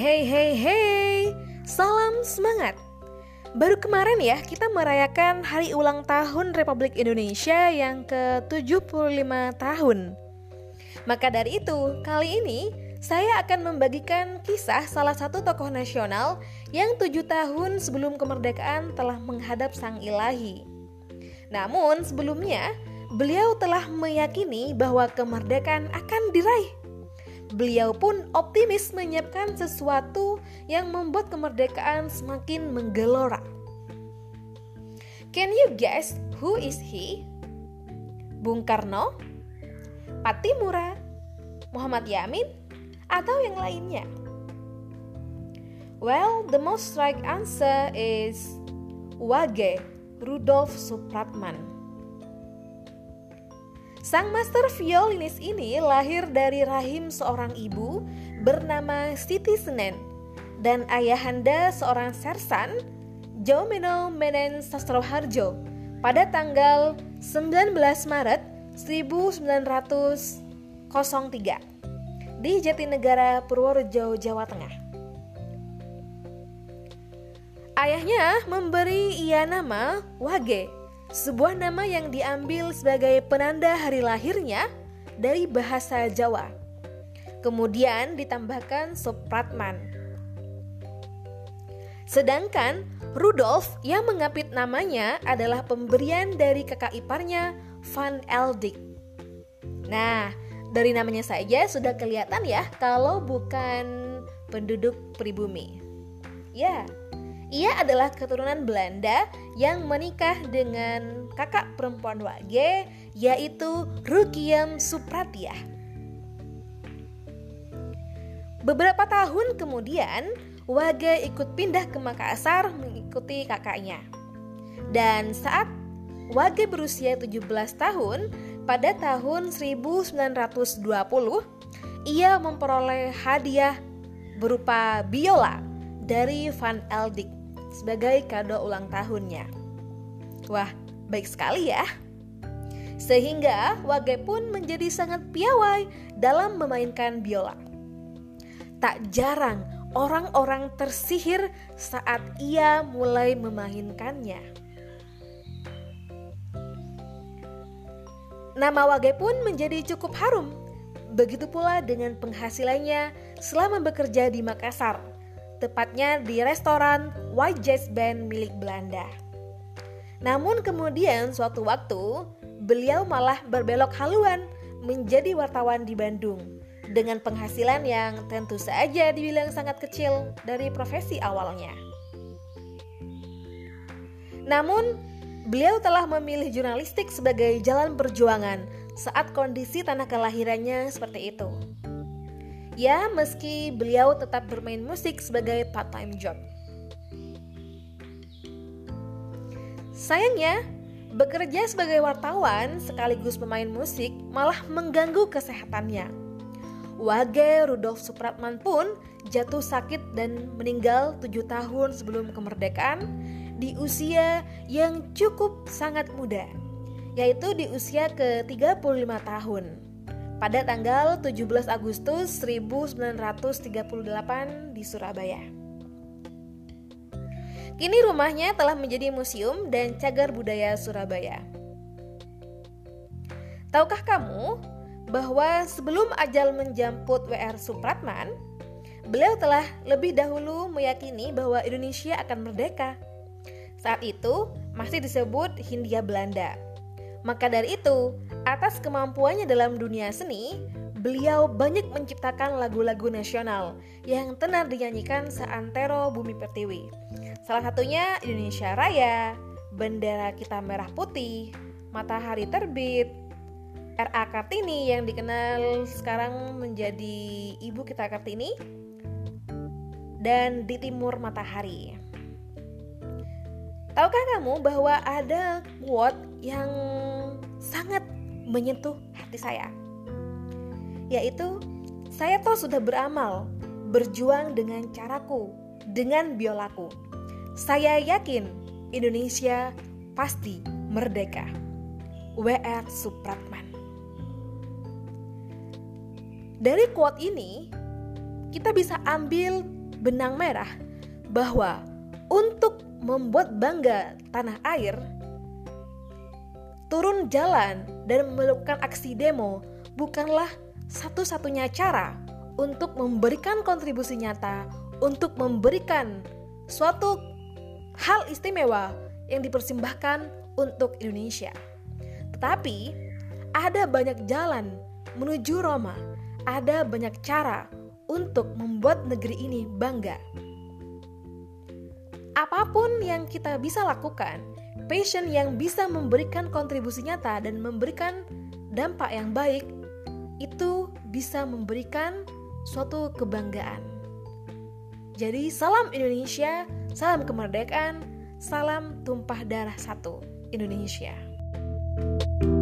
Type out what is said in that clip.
Hey hey hey, salam semangat. Baru kemarin ya kita merayakan hari ulang tahun Republik Indonesia yang ke-75 tahun. Maka dari itu, kali ini saya akan membagikan kisah salah satu tokoh nasional yang tujuh tahun sebelum kemerdekaan telah menghadap sang ilahi. Namun sebelumnya, beliau telah meyakini bahwa kemerdekaan akan diraih Beliau pun optimis menyiapkan sesuatu yang membuat kemerdekaan semakin menggelora. Can you guess who is he? Bung Karno, Patimura, Muhammad Yamin, atau yang lainnya? Well, the most right answer is Wage Rudolf Supratman. Sang master violinis ini lahir dari rahim seorang ibu bernama Siti Senen dan ayahanda seorang sersan Jomeno Menen Sastroharjo pada tanggal 19 Maret 1903 di Jatinegara Purworejo, Jawa Tengah. Ayahnya memberi ia nama Wage sebuah nama yang diambil sebagai penanda hari lahirnya dari bahasa Jawa. Kemudian ditambahkan Supratman. Sedangkan Rudolf yang mengapit namanya adalah pemberian dari kakak iparnya Van Eldik. Nah, dari namanya saja sudah kelihatan ya kalau bukan penduduk pribumi. Ya, ia adalah keturunan Belanda yang menikah dengan kakak perempuan Wage yaitu Rukiem Supratia. Beberapa tahun kemudian, Wage ikut pindah ke Makassar mengikuti kakaknya. Dan saat Wage berusia 17 tahun, pada tahun 1920, ia memperoleh hadiah berupa biola dari Van Eldik sebagai kado ulang tahunnya. Wah, baik sekali ya. Sehingga Wage pun menjadi sangat piawai dalam memainkan biola. Tak jarang orang-orang tersihir saat ia mulai memainkannya. Nama Wage pun menjadi cukup harum. Begitu pula dengan penghasilannya selama bekerja di Makassar tepatnya di restoran White Jazz Band milik Belanda. Namun kemudian suatu waktu, beliau malah berbelok haluan menjadi wartawan di Bandung dengan penghasilan yang tentu saja dibilang sangat kecil dari profesi awalnya. Namun, beliau telah memilih jurnalistik sebagai jalan perjuangan saat kondisi tanah kelahirannya seperti itu. Ya, meski beliau tetap bermain musik sebagai part-time job. Sayangnya, bekerja sebagai wartawan sekaligus pemain musik malah mengganggu kesehatannya. Wage Rudolf Supratman pun jatuh sakit dan meninggal tujuh tahun sebelum kemerdekaan di usia yang cukup sangat muda, yaitu di usia ke-35 tahun pada tanggal 17 Agustus 1938 di Surabaya. Kini rumahnya telah menjadi museum dan cagar budaya Surabaya. Tahukah kamu bahwa sebelum ajal menjemput WR Supratman, beliau telah lebih dahulu meyakini bahwa Indonesia akan merdeka. Saat itu masih disebut Hindia Belanda maka dari itu, atas kemampuannya dalam dunia seni, beliau banyak menciptakan lagu-lagu nasional yang tenar dinyanyikan seantero bumi pertiwi. Salah satunya Indonesia Raya, Bendera Kita Merah Putih, Matahari Terbit, R.A. Kartini yang dikenal sekarang menjadi Ibu Kita Kartini, dan Di Timur Matahari. Tahukah kamu bahwa ada quote yang sangat menyentuh hati saya? Yaitu, saya toh sudah beramal, berjuang dengan caraku, dengan biolaku. Saya yakin Indonesia pasti merdeka. W.R. Supratman Dari quote ini, kita bisa ambil benang merah bahwa untuk membuat bangga tanah air, turun jalan dan melakukan aksi demo bukanlah satu-satunya cara untuk memberikan kontribusi nyata, untuk memberikan suatu hal istimewa yang dipersembahkan untuk Indonesia. Tetapi ada banyak jalan menuju Roma, ada banyak cara untuk membuat negeri ini bangga. Apa pun yang kita bisa lakukan, passion yang bisa memberikan kontribusi nyata dan memberikan dampak yang baik, itu bisa memberikan suatu kebanggaan. Jadi, salam Indonesia, salam kemerdekaan, salam tumpah darah satu Indonesia. thank you